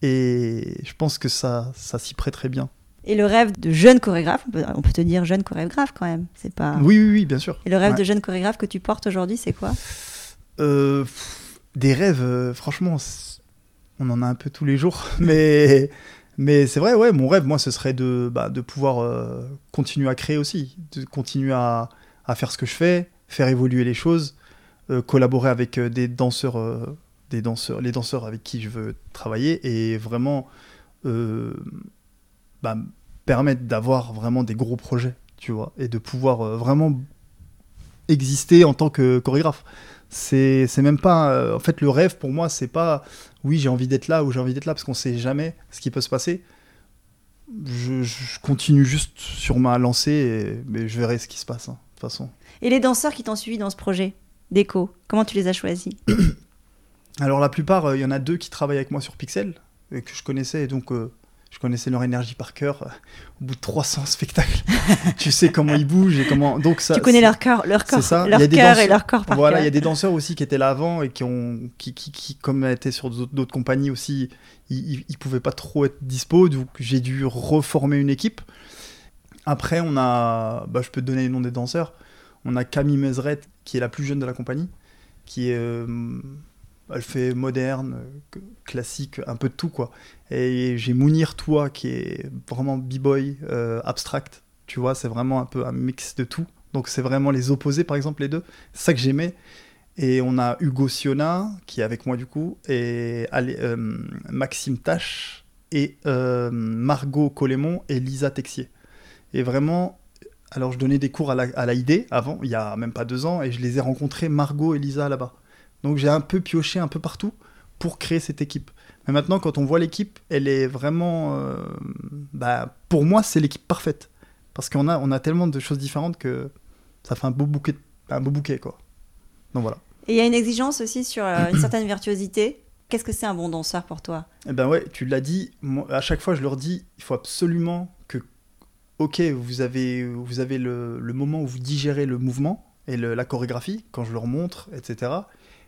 et je pense que ça, ça s'y prêterait bien. Et le rêve de jeune chorégraphe, on peut, on peut te dire jeune chorégraphe quand même, c'est pas... Oui, oui, oui, bien sûr. Et le rêve Ouais. de jeune chorégraphe que tu portes aujourd'hui, c'est quoi? Euh, des rêves, euh, franchement, on en a un peu tous les jours. Mais, mais c'est vrai, ouais, mon rêve, moi, ce serait de, bah, de pouvoir euh, continuer à créer aussi, de continuer à, à faire ce que je fais, faire évoluer les choses, euh, collaborer avec euh, des danseurs, des danseurs, les danseurs avec qui je veux travailler et vraiment bah, me permettre d'avoir vraiment des gros projets, tu vois, et de pouvoir vraiment exister en tant que chorégraphe c'est même pas euh, en fait le rêve pour moi c'est pas oui j'ai envie d'être là ou j'ai envie d'être là parce qu'on sait jamais ce qui peut se passer. Je, je continue juste sur ma lancée et mais je verrai ce qui se passe hein, de toute façon. Et les danseurs qui t'ont suivi dans ce projet d'écho, comment tu les as choisis alors la plupart euh, il y en a deux qui travaillent avec moi sur Pixel et que je connaissais et donc euh, je connaissais leur énergie par cœur. euh, Au bout de 300 spectacles, tu sais comment ils bougent et comment. Donc ça. tu connais leur cœur, leur corps, c'est ça. leur cœur et leur corps par Voilà, il y a des danseurs aussi qui étaient là avant et qui ont, qui, qui, qui comme étaient sur d'autres compagnies aussi, ils, ils pouvaient pas trop être dispo, donc j'ai dû reformer une équipe. Après, on a, bah, je peux te donner les noms des danseurs. On a Camille Meseret, qui est la plus jeune de la compagnie, qui est, euh, elle fait moderne, euh, classique, un peu de tout quoi. Et j'ai Mounir Toi, qui est vraiment b-boy, euh, abstract. Tu vois, c'est vraiment un peu un mix de tout. Donc c'est vraiment les opposés, par exemple, les deux. C'est ça que j'aimais. Et on a Hugo Siona, qui est avec moi du coup, et euh, Maxime Tache, et Margot Colémon et Lisa Texier. Et vraiment, alors je donnais des cours à la, avant, il y a même pas deux ans, et je les ai rencontrés, Margot et Lisa, là-bas. Donc j'ai un peu pioché un peu partout pour créer cette équipe. Mais maintenant, quand on voit l'équipe, elle est vraiment... euh, bah, pour moi, c'est l'équipe parfaite. Parce qu'on a, on a tellement de choses différentes que ça fait un beau bouquet, un beau bouquet quoi. Donc voilà. Et il y a une exigence aussi sur euh, une certaine virtuosité. Qu'est-ce que c'est un bon danseur pour toi? Eh ben ouais, tu l'as dit. Moi, à chaque fois, je leur dis, il faut absolument que, ok, vous avez, vous avez le, le moment où vous digérez le mouvement et le- la chorégraphie, quand je leur montre, etc.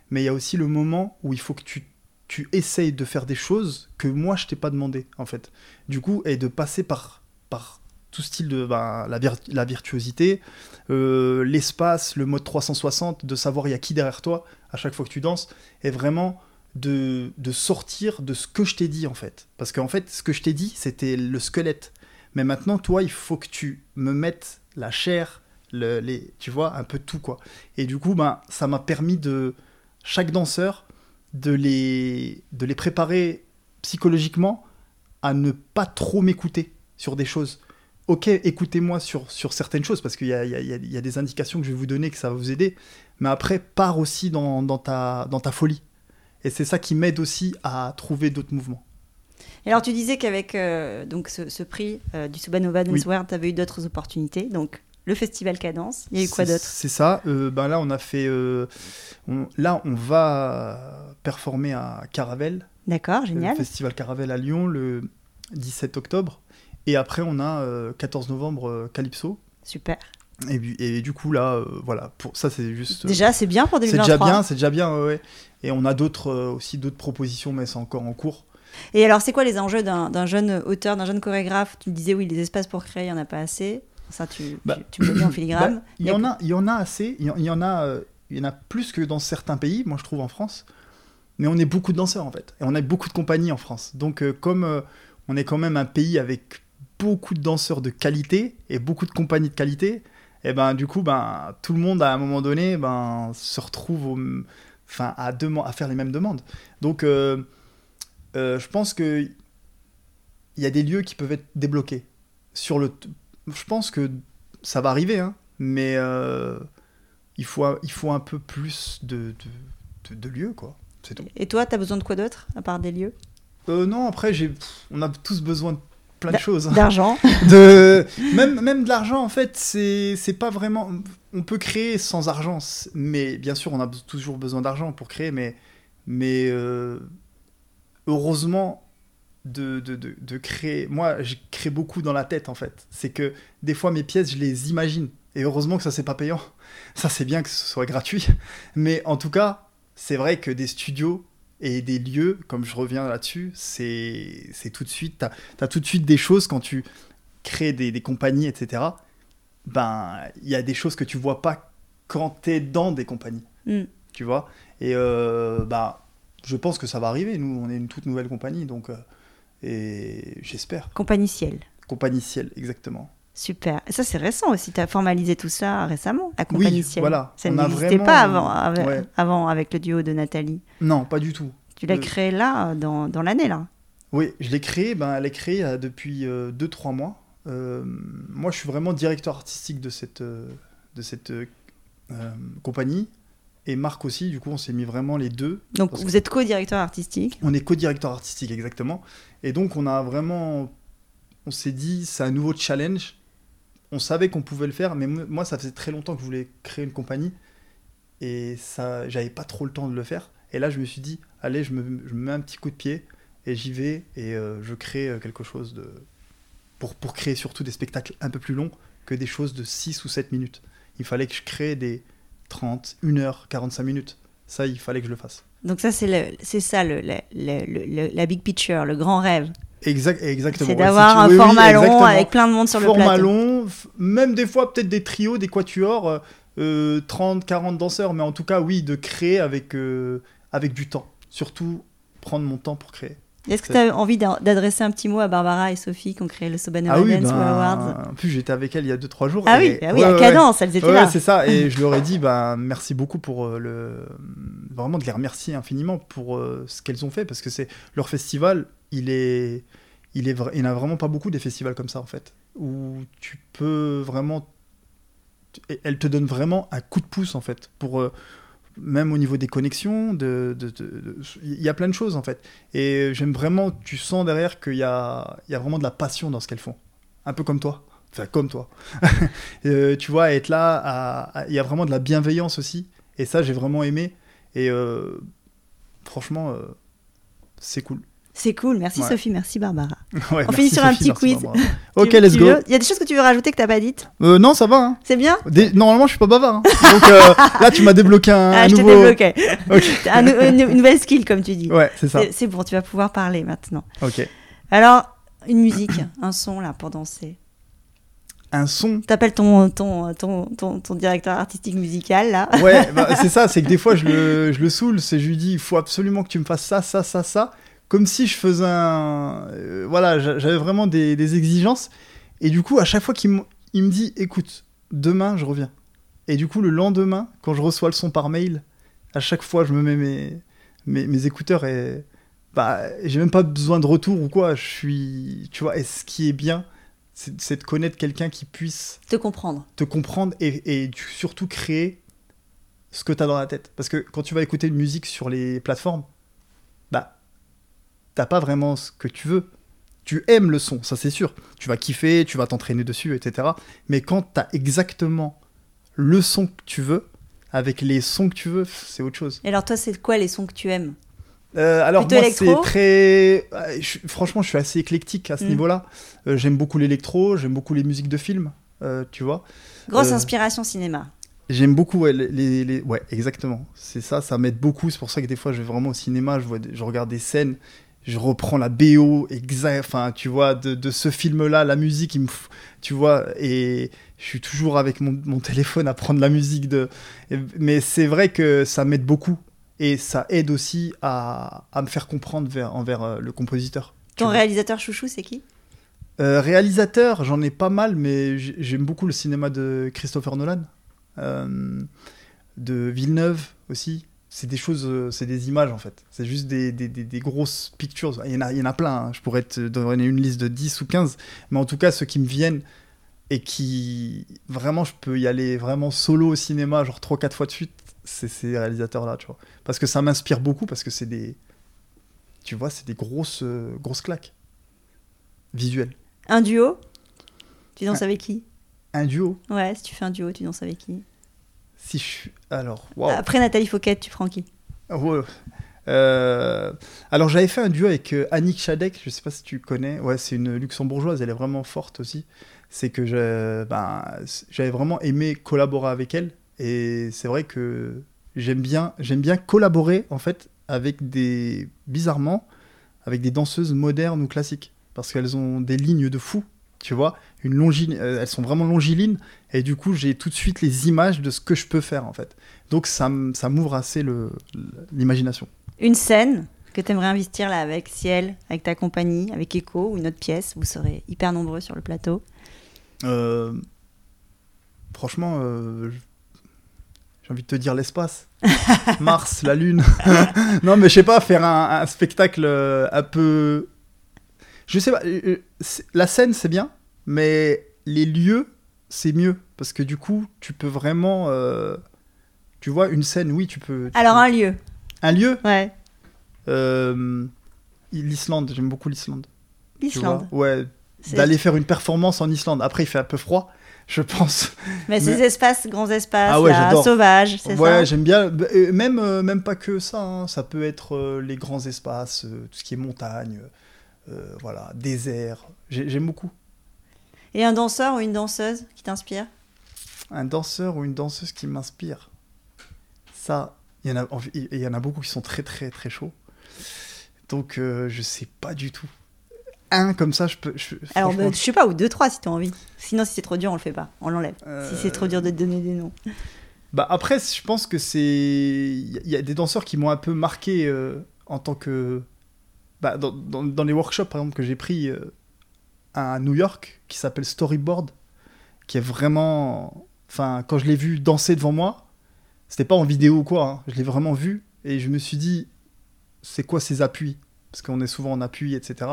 Mais il y a aussi le moment où il faut que tu, tu essayes de faire des choses que moi, je t'ai pas demandé, en fait. Du coup, et de passer par, par tout style de ben, la, vir- la virtuosité, euh, l'espace, le mode 360, de savoir il y a qui derrière toi à chaque fois que tu danses, et vraiment de, de sortir de ce que je t'ai dit en fait. Parce qu'en fait, ce que je t'ai dit, c'était le squelette. Mais maintenant, toi, il faut que tu me mettes la chair, le, les, tu vois, un peu tout quoi. Et du coup, ben, ça m'a permis de chaque danseur de les, de les préparer psychologiquement à ne pas trop m'écouter sur des choses. Ok, écoutez-moi sur, sur certaines choses, parce qu'il y y, y a- des indications que je vais vous donner, que ça va vous aider. Mais après, pars aussi dans, dans, ta, dans ta folie. Et c'est ça qui m'aide aussi à trouver d'autres mouvements. Et alors tu disais qu'avec euh, donc ce, ce prix euh, du Subanova Dance Oui. World, tu avais eu d'autres opportunités. Donc le festival Cadence, il y a eu quoi C'est- d'autre? C'est ça. Euh, ben là, on a fait. euh, on- là, on va performer à Caravelle, D'accord, le génial. festival Caravelle à Lyon, le 17 octobre. Et après, on a euh, 14 novembre euh, Calypso. Super. Et, du- et du coup, là, euh, voilà. Pour ça, c'est juste. euh, Déjà, c'est bien pour c'est 2023. déjà bien, c'est déjà bien, ouais. Et on a d'autres euh, aussi d'autres propositions, mais c'est encore en cours. Et alors, c'est quoi les enjeux d'un d'un jeune auteur, d'un jeune chorégraphe? Tu me disais, oui, les espaces pour créer, il n'y en a pas assez. Ça, tu, Bah, tu, tu me le dis en filigrane. Bah, il y en a, il y en a assez. Il y en, a, euh, il y en a plus que dans certains pays. Moi, je trouve en France. Mais on est beaucoup de danseurs en fait, et on a beaucoup de compagnies en France. Donc, euh, comme euh, on est quand même un pays avec beaucoup de danseurs de qualité et beaucoup de compagnies de qualité, et ben du coup, ben tout le monde à un moment donné, ben se retrouve, au, enfin à à faire les mêmes demandes. Donc, je pense que il y a des lieux qui peuvent être débloqués sur le. Je pense que ça va arriver, hein, mais euh, il, faut, il faut un peu plus de, de, de- de lieux, quoi. C'est tout. Et toi, tu as besoin de quoi d'autre, à part des lieux? Euh, non, après, j'ai, on a tous besoin de plein de choses. hein. D'argent De, même, même de l'argent, en fait, c'est, c'est pas vraiment. On peut créer sans argent, mais bien sûr, on a toujours besoin d'argent pour créer, mais, mais euh, heureusement de, de, de, de créer. Moi, je crée beaucoup dans la tête, en fait. C'est que des fois, mes pièces, je les imagine. Et heureusement que ça, c'est pas payant. Ça, c'est bien que ce soit gratuit. Mais en tout cas, c'est vrai que des studios et des lieux, comme je reviens là-dessus, c'est c'est tout de suite. T'as as tout de suite des choses quand tu crées des, des compagnies, etc. Ben, il y a des choses que tu vois pas quand t'es dans des compagnies. Mm. Tu vois? Et euh, bah, je pense que ça va arriver. Nous, on est une toute nouvelle compagnie, donc. euh, et j'espère. Compagnie Ciel. Compagnie Ciel, exactement. Super. Ça, c'est récent aussi. Tu as formalisé tout ça récemment, la Compagnie Oui, Ciel. voilà. Ça n'existait vraiment- pas avant, avec, Ouais. avant avec le duo de Nathalie. Non, pas du tout. Tu l'as Euh, créé là, dans, dans l'année, là. Oui, je l'ai créé. Ben, elle est créée euh, depuis 2-3 mois. Euh, moi, je suis vraiment directeur artistique de cette, euh, de cette compagnie. Et Marc aussi, du coup, on s'est mis vraiment les deux. Donc, vous êtes co-directeur artistique. On est co-directeur artistique, exactement. Et donc, on a vraiment. On s'est dit, c'est un nouveau challenge. On savait qu'on pouvait le faire, mais mo- moi, ça faisait très longtemps que je voulais créer une compagnie. Et ça, j'avais pas trop le temps de le faire. Et là, je me suis dit, allez, je me, je me mets un petit coup de pied. et j'y vais et euh, je crée euh, quelque chose de. Pour, pour créer surtout des spectacles un peu plus longs que des choses de 6 ou 7 minutes. Il fallait que je crée des 30, 1 heure, 45 minutes. Ça, il fallait que je le fasse. Donc ça, c'est le- ça, le, le- le- le- la big picture, le grand rêve. Exact, exactement. C'est d'avoir un oui, oui, format long avec plein de monde sur le format plateau. long, f- même des fois peut-être des trios, des quatuors, euh, euh, 30, 40 danseurs, mais en tout cas, oui, de créer avec, euh, avec du temps. Surtout prendre mon temps pour créer. Est-ce que tu as envie d'a- d'adresser un petit mot à Barbara et Sophie qui ont créé le Sobanova Ah oui, Dance ben, Awards en plus j'étais avec elle il y a 2-3 jours. Ah et- oui, ah oui ouais, à ouais, Cadence, elles étaient Ouais, là. c'est ça. Et je leur ai dit, ben, merci beaucoup pour euh, le. Vraiment de les remercier infiniment pour euh, ce qu'elles ont fait parce que c'est leur festival, il est. Il, est vra- il n'y en a vraiment pas beaucoup des festivals comme ça en fait. Où tu peux vraiment. et Elle te donne vraiment un coup de pouce en fait. Pour, euh, même au niveau des connexions, de, de- de- de- il y a plein de choses en fait. Et j'aime vraiment, tu sens derrière qu'il y a, il y a vraiment de la passion dans ce qu'elles font. Un peu comme toi. Enfin, comme toi. Euh, tu vois, être là, il y a vraiment de la bienveillance aussi. Et ça, j'ai vraiment aimé. Et euh, franchement, euh, c'est cool. C'est cool, merci Ouais. Sophie, merci Barbara. Ouais, On finit sur un petit quiz. Ok, Tu- let's tu go. Il y a des choses que tu veux rajouter que t'as pas dites? Euh, non, ça va. hein. C'est bien? Normalement, je suis pas bavard. hein. Donc euh, là, tu m'as débloqué un, Ah, un je nouveau. débloqué. Ok. Un nou- une, une nouvelle skill, comme tu dis. Ouais, c'est ça. C'est- C'est bon, tu vas pouvoir parler maintenant. Ok. Alors, une musique, un son là pour danser. Un son? T'appelles ton, ton, ton, ton, ton directeur artistique musical là. Ouais, bah, c'est ça, c'est que des fois je le, je le saoule, c'est je lui dis il faut absolument que tu me fasses ça, ça, ça, ça, comme si je faisais un. euh, voilà, j'a- j'avais vraiment des, des exigences. Et du coup, à chaque fois qu'il me, dit écoute, demain je reviens. Et du coup, le lendemain, quand je reçois le son par mail, à chaque fois je me mets mes, mes, mes écouteurs et. Bah, j'ai même pas besoin de retour ou quoi, je suis. Tu vois, et ce qui est bien, c'est de connaître quelqu'un qui puisse Te comprendre. te comprendre et, surtout créer ce que tu as dans la tête. Parce que quand tu vas écouter une musique sur les plateformes, t'as pas vraiment ce que tu veux. Tu aimes le son, ça c'est sûr. Tu vas kiffer, tu vas t'entraîner dessus, etc. Mais quand tu as exactement le son que tu veux, avec les sons que tu veux, c'est autre chose. Et alors toi, c'est quoi les sons que tu aimes? Euh, alors Plutôt moi c'est très euh, je- franchement je suis assez éclectique à ce Mm. niveau-là Euh, j'aime beaucoup l'électro j'aime beaucoup les musiques de films euh, tu vois Grosse inspiration cinéma. J'aime beaucoup ouais, les, les- les- Ouais, exactement. C'est ça, ça m'aide beaucoup. C'est pour ça que des fois, je vais vraiment au cinéma, je, vois des- je regarde des scènes, je reprends la BO, exact, enfin, tu vois, de, de ce film-là, la musique, il me, tu vois, et je suis toujours avec mon, mon téléphone à prendre la musique de. mais c'est vrai que ça m'aide beaucoup. Et ça aide aussi à, à me faire comprendre vers, envers euh, le compositeur. Ton réalisateur chouchou, c'est qui? Euh, réalisateur, j'en ai pas mal, mais j'ai- j'aime beaucoup le cinéma de Christopher Nolan, euh, de Villeneuve aussi. C'est des choses, euh, c'est des images en fait. C'est juste des, des, des- des grosses pictures. Il y en a, il y en a plein. hein. Je pourrais te donner une liste de 10 ou 15, mais en tout cas, ceux qui me viennent et qui vraiment, je peux y aller vraiment solo au cinéma, genre 3-4 fois de suite, c'est ces réalisateurs-là, tu vois. Parce que ça m'inspire beaucoup, parce que c'est des. Tu vois, c'est des grosses, euh, grosses claques visuelles. Un duo? Tu danses avec qui? Un duo Ouais, si tu fais un duo, tu danses avec qui? Si je suis. Alors. Après Nathalie Fouquet, tu prends qui? Euh, Alors, j'avais fait un duo avec euh, Annick Chadek, je sais pas si tu connais. Ouais, c'est une luxembourgeoise, elle est vraiment forte aussi. C'est que ben, j'avais vraiment aimé collaborer avec elle. Et c'est vrai que j'aime bien, bien collaborer, en fait, avec des. bizarrement, avec des danseuses modernes ou classiques. Parce qu'elles ont des lignes de fou, tu vois. Une longi... euh, elles sont vraiment longilines. Et du coup, j'ai tout de suite les images de ce que je peux faire, en fait. Donc, ça, ça m'ouvre assez l'imagination. Une scène que tu aimerais investir là avec Ciel, avec ta compagnie, avec Echo ou une autre pièce Vous serez hyper nombreux sur le plateau. Euh, franchement, euh, j'ai envie de te dire l'espace. Mars, la Lune. non, mais je sais pas, faire un, un spectacle un peu. Je sais pas, euh, euh, la scène c'est bien, mais les lieux c'est mieux. Parce que du coup, tu peux vraiment. euh, tu vois, une scène, oui, tu peux. tu Alors peux- un lieu un lieu Ouais, euh, L'Islande, j'aime beaucoup l'Islande. l'Islande. Ouais, d'aller faire une performance en Islande. Après, il fait un peu froid, je pense. Mais ces espaces, grands espaces, Ah ouais, là, sauvages, c'est Ouais, ça j'aime bien. Bah, Même, même pas que ça. hein. Ça peut être les grands espaces, tout ce qui est montagne, voilà, désert. J'ai- J'aime beaucoup. Et un danseur ou une danseuse qui t'inspire? Un danseur ou une danseuse qui m'inspire. Ça, il y, en a, il y en a beaucoup qui sont très, très, très chauds. Donc, euh, je sais pas du tout. Un comme ça, je peux. je- Alors, franchement, bah, je sais pas, ou deux, trois si t'as envie. Sinon, si c'est trop dur, on le fait pas. On l'enlève. Euh, Si c'est trop dur de te donner des noms. Bah après, je pense que c'est. Il y a des danseurs qui m'ont un peu marqué euh, en tant que. Bah, dans, dans- les workshops, par exemple, que j'ai pris euh, à New York, qui s'appelle Storyboard, qui est vraiment. Enfin, quand je l'ai vu danser devant moi, c'était pas en vidéo ou quoi, hein, je l'ai vraiment vu et je me suis dit, c'est quoi ces appuis? Parce qu'on est souvent en appui, etc.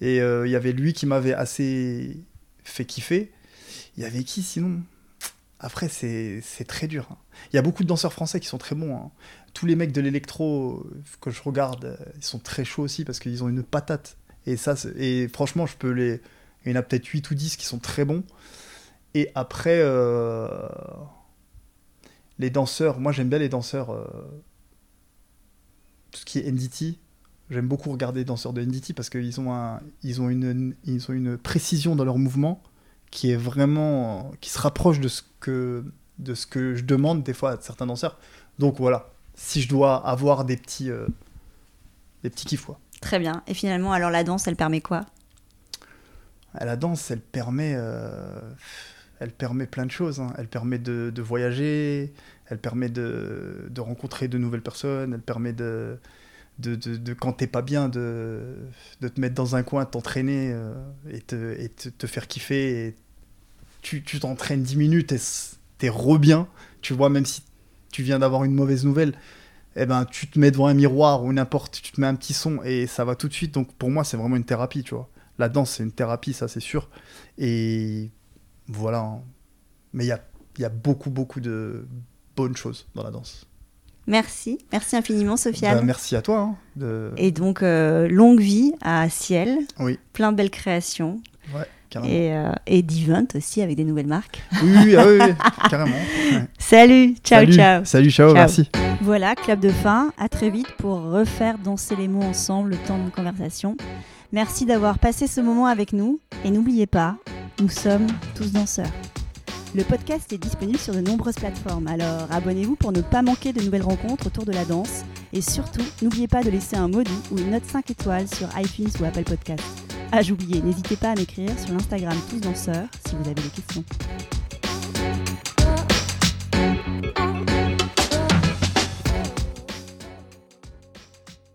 Et euh, il y avait lui qui m'avait assez fait kiffer. Il y avait qui sinon? Après, c'est c'est très dur. hein. Il y a beaucoup de danseurs français qui sont très bons. hein. Tous les mecs de l'électro euh, que je regarde, euh, ils sont très chauds aussi parce qu'ils ont une patate. Et, ça, et franchement, je peux les. Il y en a peut-être 8 ou 10 qui sont très bons. Et après, euh, les danseurs, moi j'aime bien les danseurs. tout ce qui est NDT. J'aime beaucoup regarder les danseurs de NDT parce qu'ils ont, un, ont, une, ont une précision dans leurs mouvements qui est vraiment qui se rapproche de ce que de ce que je demande des fois à certains danseurs. Donc voilà, si je dois avoir des petits euh, des petits kiffs quoi. Très bien. Et finalement, alors la danse, elle permet quoi? À la danse, elle permet euh, elle permet plein de choses. hein. Elle permet de, de voyager, elle permet de, de rencontrer de nouvelles personnes, elle permet de de, quand t'es pas bien de, de te mettre dans un coin, t'entraîner euh, et, te, et te, te faire kiffer. Et tu tu t'entraînes 10 minutes et t'es re bien. Tu vois, même si tu viens d'avoir une mauvaise nouvelle, eh ben, tu te mets devant un miroir ou n'importe, tu te mets un petit son et ça va tout de suite. Donc pour moi, c'est vraiment une thérapie, tu vois. La danse, c'est une thérapie, ça c'est sûr. Et voilà. hein. Mais il y a, y a beaucoup, beaucoup de bonnes choses dans la danse. Merci. Merci infiniment, Sofiane. Bah, merci à toi. hein, de... Et donc, euh, longue vie à Ciel. Oui. Plein de belles créations. Ouais, carrément. Et, euh, et d'event aussi avec des nouvelles marques. Oui, oui, ah oui, oui, carrément. Ouais. Salut, ciao, Salut. ciao. Salut, ciao, Ciao. merci. Voilà, clap de fin. À très vite pour refaire danser les mots ensemble le temps d'une conversation. Merci d'avoir passé ce moment avec nous. Et n'oubliez pas, nous sommes tous danseurs. Le podcast est disponible sur de nombreuses plateformes, alors abonnez-vous pour ne pas manquer de nouvelles rencontres autour de la danse. Et surtout, n'oubliez pas de laisser un mot doux ou une note 5 étoiles sur iTunes ou Apple Podcast. Ah, j'oubliais, n'hésitez pas à m'écrire sur l'Instagram Tous Danseurs si vous avez des questions.